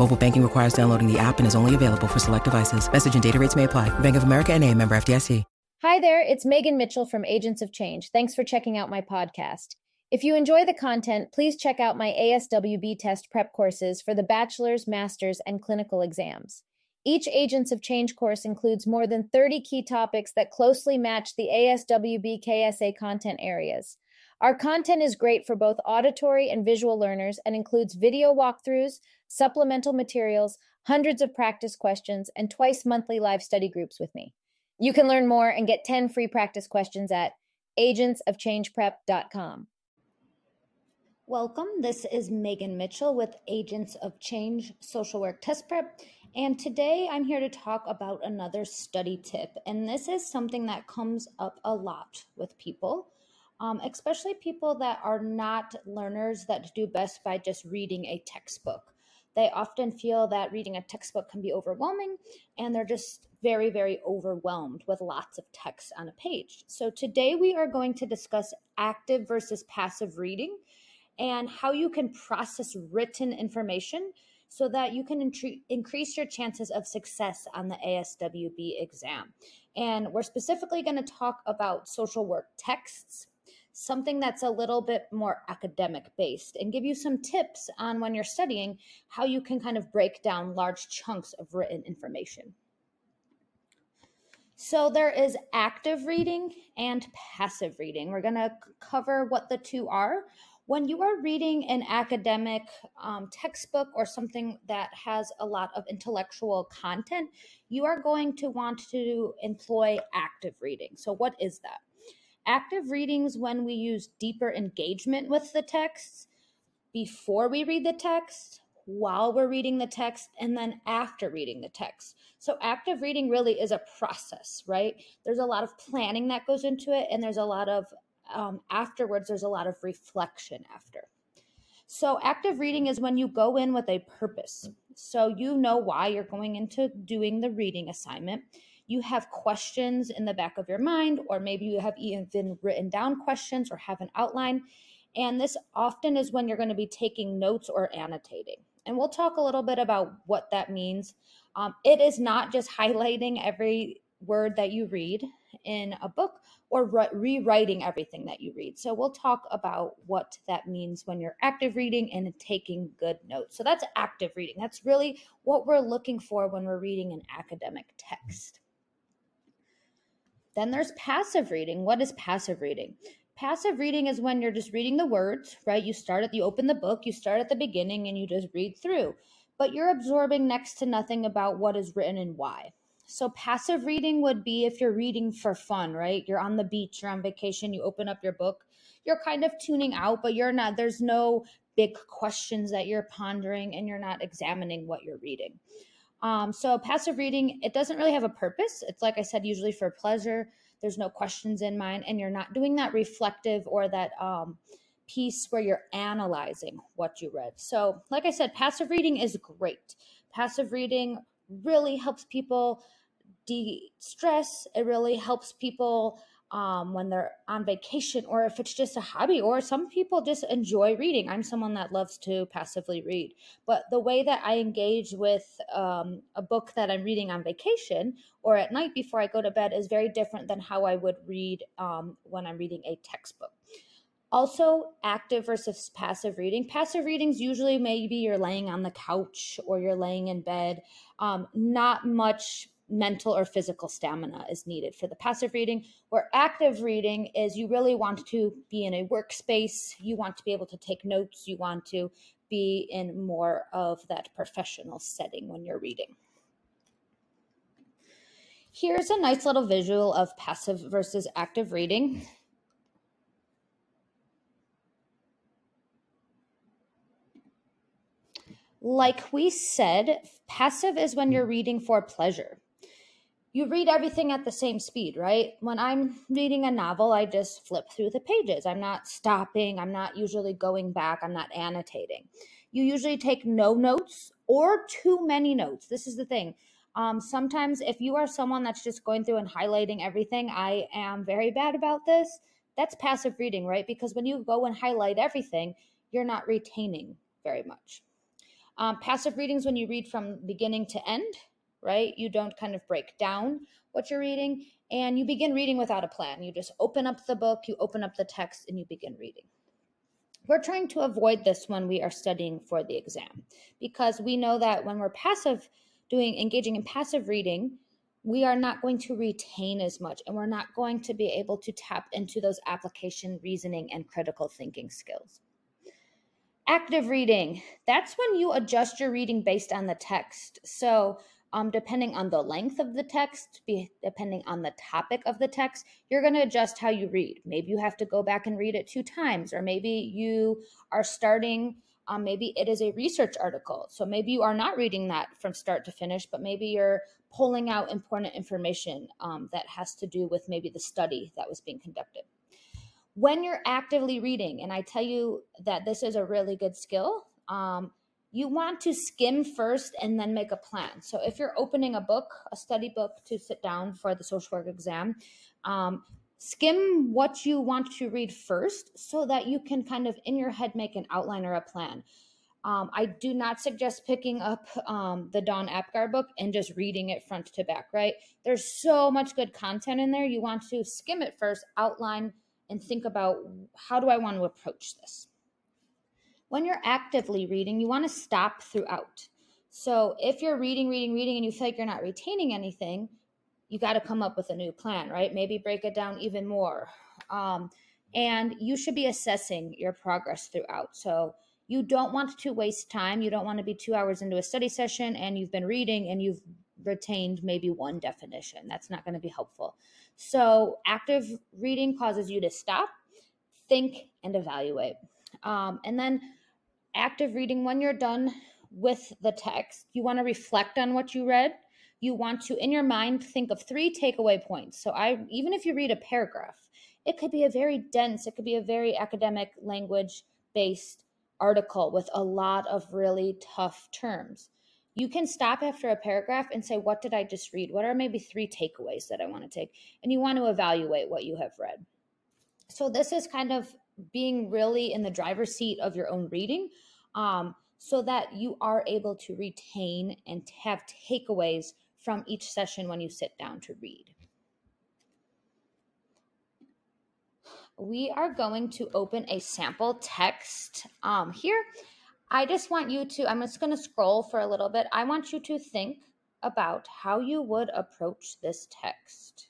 Mobile banking requires downloading the app and is only available for select devices. Message and data rates may apply. Bank of America and a member FDIC. Hi there, it's Megan Mitchell from Agents of Change. Thanks for checking out my podcast. If you enjoy the content, please check out my ASWB test prep courses for the bachelor's, master's, and clinical exams. Each Agents of Change course includes more than 30 key topics that closely match the ASWB KSA content areas. Our content is great for both auditory and visual learners and includes video walkthroughs, supplemental materials, hundreds of practice questions, and twice monthly live study groups with me. You can learn more and get 10 free practice questions at agentsofchangeprep.com. Welcome. This is Megan Mitchell with Agents of Change Social Work Test Prep. And today I'm here to talk about another study tip. And this is something that comes up a lot with people, um, especially people that are not learners that do best by just reading a textbook. They often feel that reading a textbook can be overwhelming and they're just very, very overwhelmed with lots of text on a page. So, today we are going to discuss active versus passive reading and how you can process written information so that you can increase your chances of success on the ASWB exam. And we're specifically going to talk about social work texts, something that's a little bit more academic based, and give you some tips on when you're studying how you can kind of break down large chunks of written information. So there is active reading and passive reading. We're going to cover what the two are. When you are reading an academic um, textbook or something that has a lot of intellectual content, you are going to want to employ active reading. So, what is that? Active readings when we use deeper engagement with the text before we read the text, while we're reading the text, and then after reading the text. So, active reading really is a process, right? There's a lot of planning that goes into it, and there's a lot of um, afterwards, there's a lot of reflection after. So, active reading is when you go in with a purpose. So, you know why you're going into doing the reading assignment. You have questions in the back of your mind, or maybe you have even written down questions or have an outline. And this often is when you're going to be taking notes or annotating. And we'll talk a little bit about what that means um, it is not just highlighting every word that you read in a book or re- rewriting everything that you read. So we'll talk about what that means when you're active reading and taking good notes. So that's active reading. That's really what we're looking for when we're reading an academic text. Then there's passive reading. What is passive reading? Passive reading is when you're just reading the words, right? You start at you open the book, you start at the beginning and you just read through but you're absorbing next to nothing about what is written and why. So, passive reading would be if you're reading for fun, right? You're on the beach, you're on vacation, you open up your book, you're kind of tuning out, but you're not, there's no big questions that you're pondering and you're not examining what you're reading. Um, so, passive reading, it doesn't really have a purpose. It's like I said, usually for pleasure. There's no questions in mind, and you're not doing that reflective or that um, piece where you're analyzing what you read. So, like I said, passive reading is great. Passive reading really helps people de stress, it really helps people. Um, when they're on vacation, or if it's just a hobby, or some people just enjoy reading. I'm someone that loves to passively read, but the way that I engage with um, a book that I'm reading on vacation or at night before I go to bed is very different than how I would read um, when I'm reading a textbook. Also, active versus passive reading. Passive readings usually maybe you're laying on the couch or you're laying in bed. Um, not much mental or physical stamina is needed for the passive reading. Where active reading is you really want to be in a workspace, you want to be able to take notes, you want to be in more of that professional setting when you're reading. Here's a nice little visual of passive versus active reading. Like we said, passive is when you're reading for pleasure. You read everything at the same speed, right? When I'm reading a novel, I just flip through the pages. I'm not stopping, I'm not usually going back, I'm not annotating. You usually take no notes or too many notes. This is the thing. Um, sometimes, if you are someone that's just going through and highlighting everything, I am very bad about this. That's passive reading, right? Because when you go and highlight everything, you're not retaining very much. Um, passive readings when you read from beginning to end, right? You don't kind of break down what you're reading and you begin reading without a plan. You just open up the book, you open up the text, and you begin reading. We're trying to avoid this when we are studying for the exam because we know that when we're passive, doing engaging in passive reading, we are not going to retain as much and we're not going to be able to tap into those application reasoning and critical thinking skills. Active reading, that's when you adjust your reading based on the text. So, um, depending on the length of the text, be, depending on the topic of the text, you're going to adjust how you read. Maybe you have to go back and read it two times, or maybe you are starting um, maybe it is a research article. So maybe you are not reading that from start to finish, but maybe you're pulling out important information um, that has to do with maybe the study that was being conducted. When you're actively reading, and I tell you that this is a really good skill, um, you want to skim first and then make a plan. So if you're opening a book, a study book to sit down for the social work exam, um, skim what you want to read first so that you can kind of in your head make an outline or a plan. Um, I do not suggest picking up um, the Dawn Apgar book and just reading it front to back, right? There's so much good content in there. You want to skim it first, outline, and think about how do I want to approach this. When you're actively reading, you want to stop throughout. So if you're reading, reading, reading, and you feel like you're not retaining anything, you got to come up with a new plan, right? Maybe break it down even more. Um, and you should be assessing your progress throughout. So you don't want to waste time. You don't want to be two hours into a study session and you've been reading and you've retained maybe one definition. That's not going to be helpful. So active reading causes you to stop, think, and evaluate. Um, and then active reading, when you're done with the text, you want to reflect on what you read. You want to in your mind think of three takeaway points. So i even if you read a paragraph it could be a very dense it could be a very academic language based article with a lot of really tough terms. You can stop after a paragraph and say what did i just read? What are maybe three takeaways that i want to take? And you want to evaluate what you have read. So this is kind of being really in the driver's seat of your own reading um, so that you are able to retain and have takeaways from each session when you sit down to read. We are going to open a sample text um, here. I just want you to, I'm just going to scroll for a little bit. I want you to think about how you would approach this text.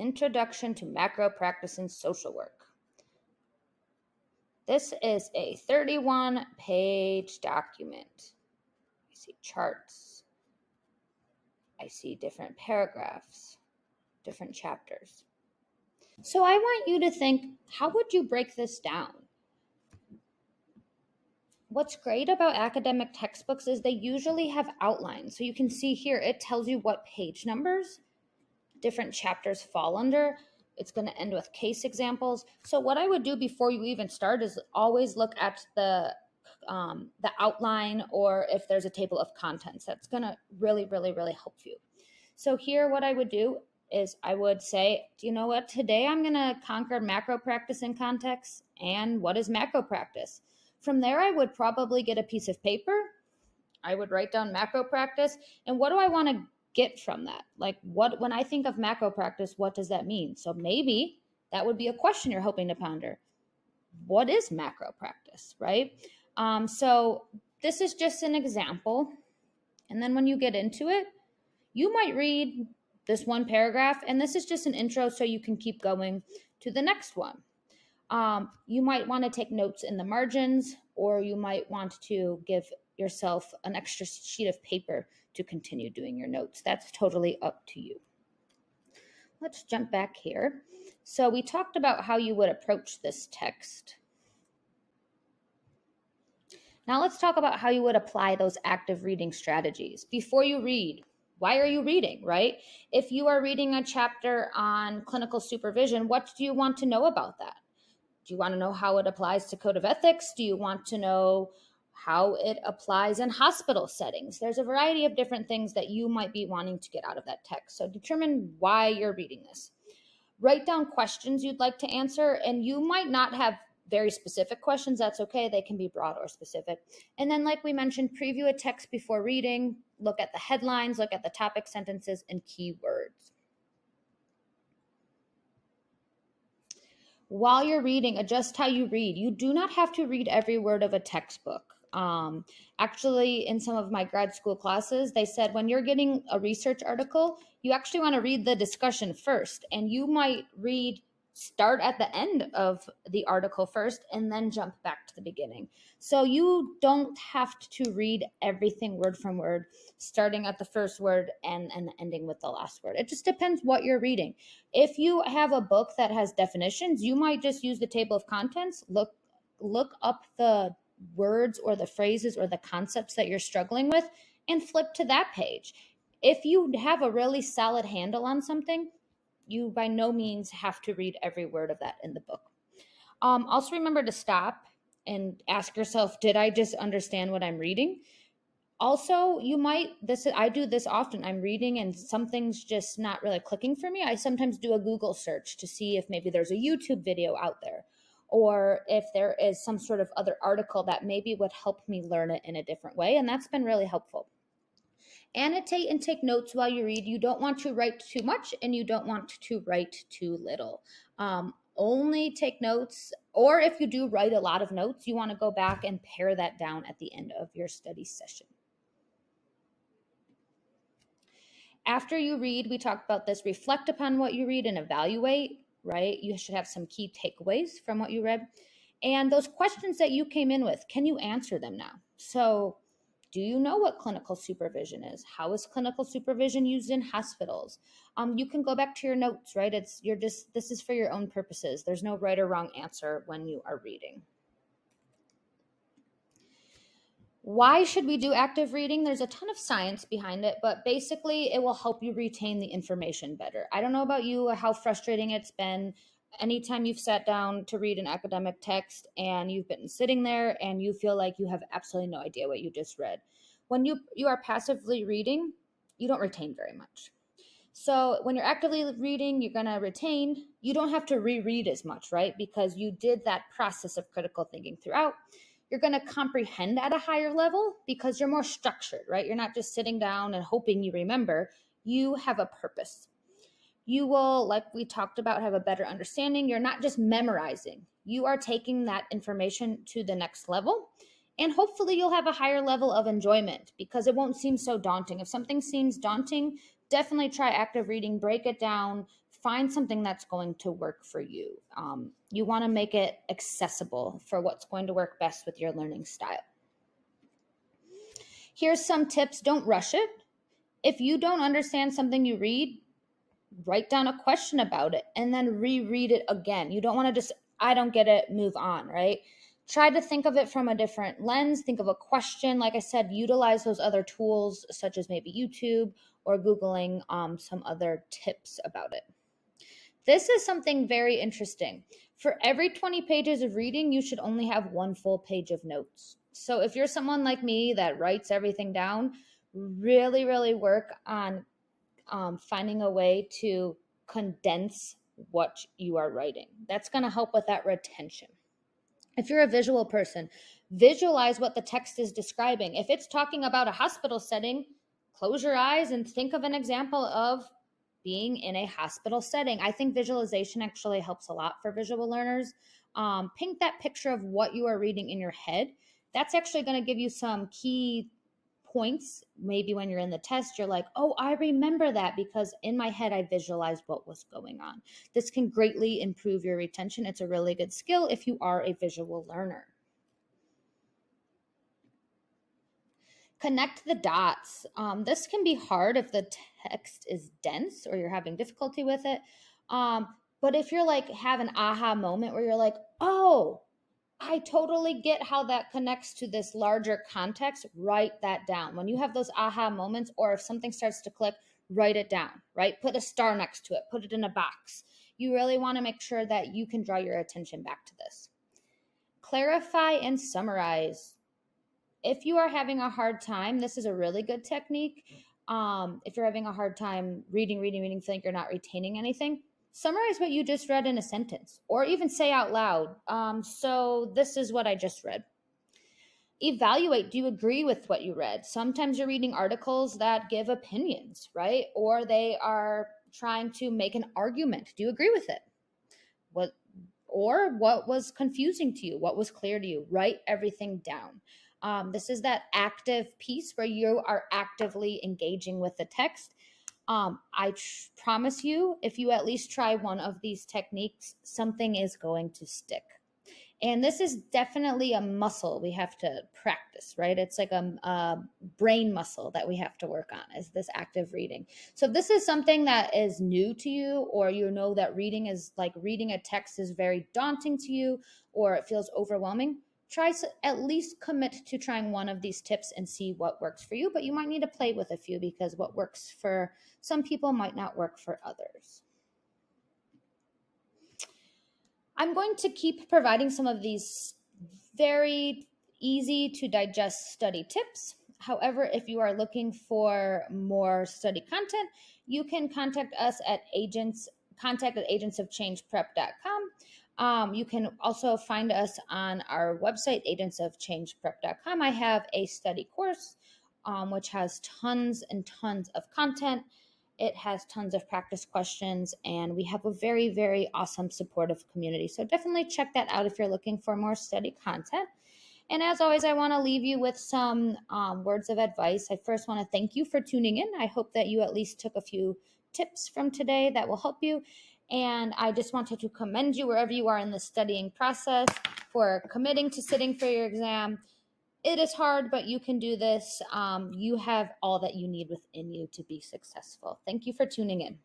Introduction to Macro Practice in Social Work. This is a 31 page document. I see charts. I see different paragraphs, different chapters. So I want you to think how would you break this down? What's great about academic textbooks is they usually have outlines. So you can see here, it tells you what page numbers different chapters fall under. It's going to end with case examples. So what I would do before you even start is always look at the um, the outline or if there's a table of contents. That's going to really, really, really help you. So here, what I would do is I would say, do you know what? Today I'm going to conquer macro practice in context and what is macro practice. From there, I would probably get a piece of paper. I would write down macro practice and what do I want to get from that? Like, what, when I think of macro practice, what does that mean? So maybe that would be a question you're hoping to ponder. What is macro practice, right? Um, so this is just an example. And then when you get into it, you might read this one paragraph, and this is just an intro so you can keep going to the next one. Um, you might want to take notes in the margins, or you might want to give yourself an extra sheet of paper to continue doing your notes. That's totally up to you. Let's jump back here. So, we talked about how you would approach this text. Now, let's talk about how you would apply those active reading strategies. Before you read, why are you reading, right? If you are reading a chapter on clinical supervision, what do you want to know about that? Do you want to know how it applies to code of ethics? Do you want to know how it applies in hospital settings? There's a variety of different things that you might be wanting to get out of that text. So determine why you're reading this. Write down questions you'd like to answer, and you might not have very specific questions. That's okay. They can be broad or specific. And then, like we mentioned, preview a text before reading, look at the headlines, look at the topic sentences, and keywords. While you're reading, adjust how you read. You do not have to read every word of a textbook. Um, actually, in some of my grad school classes, they said when you're getting a research article, you actually want to read the discussion first, and you might read start at the end of the article first and then jump back to the beginning. So you don't have to read everything word from word, starting at the first word and, and ending with the last word. It just depends what you're reading. If you have a book that has definitions, you might just use the table of contents, look look up the words or the phrases or the concepts that you're struggling with and flip to that page. If you have a really solid handle on something, you by no means have to read every word of that in the book. Um, also, remember to stop and ask yourself, did I just understand what I'm reading? Also, you might this I do this often. I'm reading and something's just not really clicking for me. I sometimes do a Google search to see if maybe there's a YouTube video out there or if there is some sort of other article that maybe would help me learn it in a different way and that's been really helpful. Annotate and take notes while you read. You don't want to write too much and you don't want to write too little. Um, only take notes, or if you do write a lot of notes, you want to go back and pare that down at the end of your study session. After you read, we talked about this reflect upon what you read and evaluate, right? You should have some key takeaways from what you read. And those questions that you came in with, can you answer them now? So, do you know what clinical supervision is? How is clinical supervision used in hospitals? Um, you can go back to your notes, right? It's you're just this is for your own purposes. There's no right or wrong answer when you are reading. Why should we do active reading? There's a ton of science behind it, but basically it will help you retain the information better. I don't know about you how frustrating it's been. Anytime you've sat down to read an academic text and you've been sitting there and you feel like you have absolutely no idea what you just read when you you are passively reading you don't retain very much. So when you're actively reading you're going to retain. You don't have to reread as much right? Because you did that process of critical thinking throughout you're going to comprehend at a higher level because you're more structured right you're not just sitting down and hoping you remember you have a purpose you will, like we talked about, have a better understanding. You're not just memorizing, you are taking that information to the next level. And hopefully, you'll have a higher level of enjoyment because it won't seem so daunting. If something seems daunting, definitely try active reading, break it down, find something that's going to work for you. Um, you want to make it accessible for what's going to work best with your learning style. Here's some tips don't rush it. If you don't understand something you read, write down a question about it and then reread it again. You don't want to just, I don't get it, move on, right? Try to think of it from a different lens. Think of a question. Like I said, utilize those other tools, such as maybe YouTube or Googling um, some other tips about it. This is something very interesting. For every 20 pages of reading, you should only have one full page of notes. So if you're someone like me that writes everything down, really, really work on um, finding a way to condense what you are writing. That's going to help with that retention. If you're a visual person, visualize what the text is describing. If it's talking about a hospital setting, close your eyes and think of an example of being in a hospital setting. I think visualization actually helps a lot for visual learners. Um, paint that picture of what you are reading in your head. that's actually going to give you some key points. Maybe when you're in the test, you're like, oh, I remember that because in my head, I visualized what was going on. This can greatly improve your retention. It's a really good skill if you are a visual learner. Connect the dots. Um, this can be hard if the text is dense or you're having difficulty with it. Um, but if you're like have an aha moment where you're like, oh, I totally get how that connects to this larger context. Write that down. When you have those aha moments, or if something starts to click, write it down, right? Put a star next to it, put it in a box. You really want to make sure that you can draw your attention back to this. Clarify and summarize. If you are having a hard time, this is a really good technique. Um, if you're having a hard time reading, reading, reading, like you're not retaining anything, summarize what you just read in a sentence or even say out loud. Um, so, this is what I just read. Evaluate do you agree with what you read? Sometimes you're reading articles that give opinions, right? Or they are trying to make an argument. Do you agree with it? What or what was confusing to you? What was clear to you? Write everything down. Um, this is that active piece where you are actively engaging with the text um, I tr- promise you, if you at least try one of these techniques, something is going to stick. And this is definitely a muscle we have to practice, right? It's like a, a, brain muscle that we have to work on is this active reading. So if this is something that is new to you, or you know that reading is like reading a text is very daunting to you, or it feels overwhelming, try to at least commit to trying one of these tips and see what works for you. But you might need to play with a few because what works for some people might not work for others. I'm going to keep providing some of these very easy to digest study tips. However, if you are looking for more study content, you can contact us at agents contact at agentsofchangeprep.com um, you can also find us on our website, agentsofchangeprep.com. I have a study course um, which has tons and tons of content. It has tons of practice questions, and we have a very, very awesome supportive community. So definitely check that out if you're looking for more study content. And as always, I want to leave you with some um, words of advice. I first want to thank you for tuning in. I hope that you at least took a few tips from today that will help you. And I just wanted to commend you wherever you are in the studying process for committing to sitting for your exam. It is hard, but you can do this. Um, you have all that you need within you to be successful. Thank you for tuning in.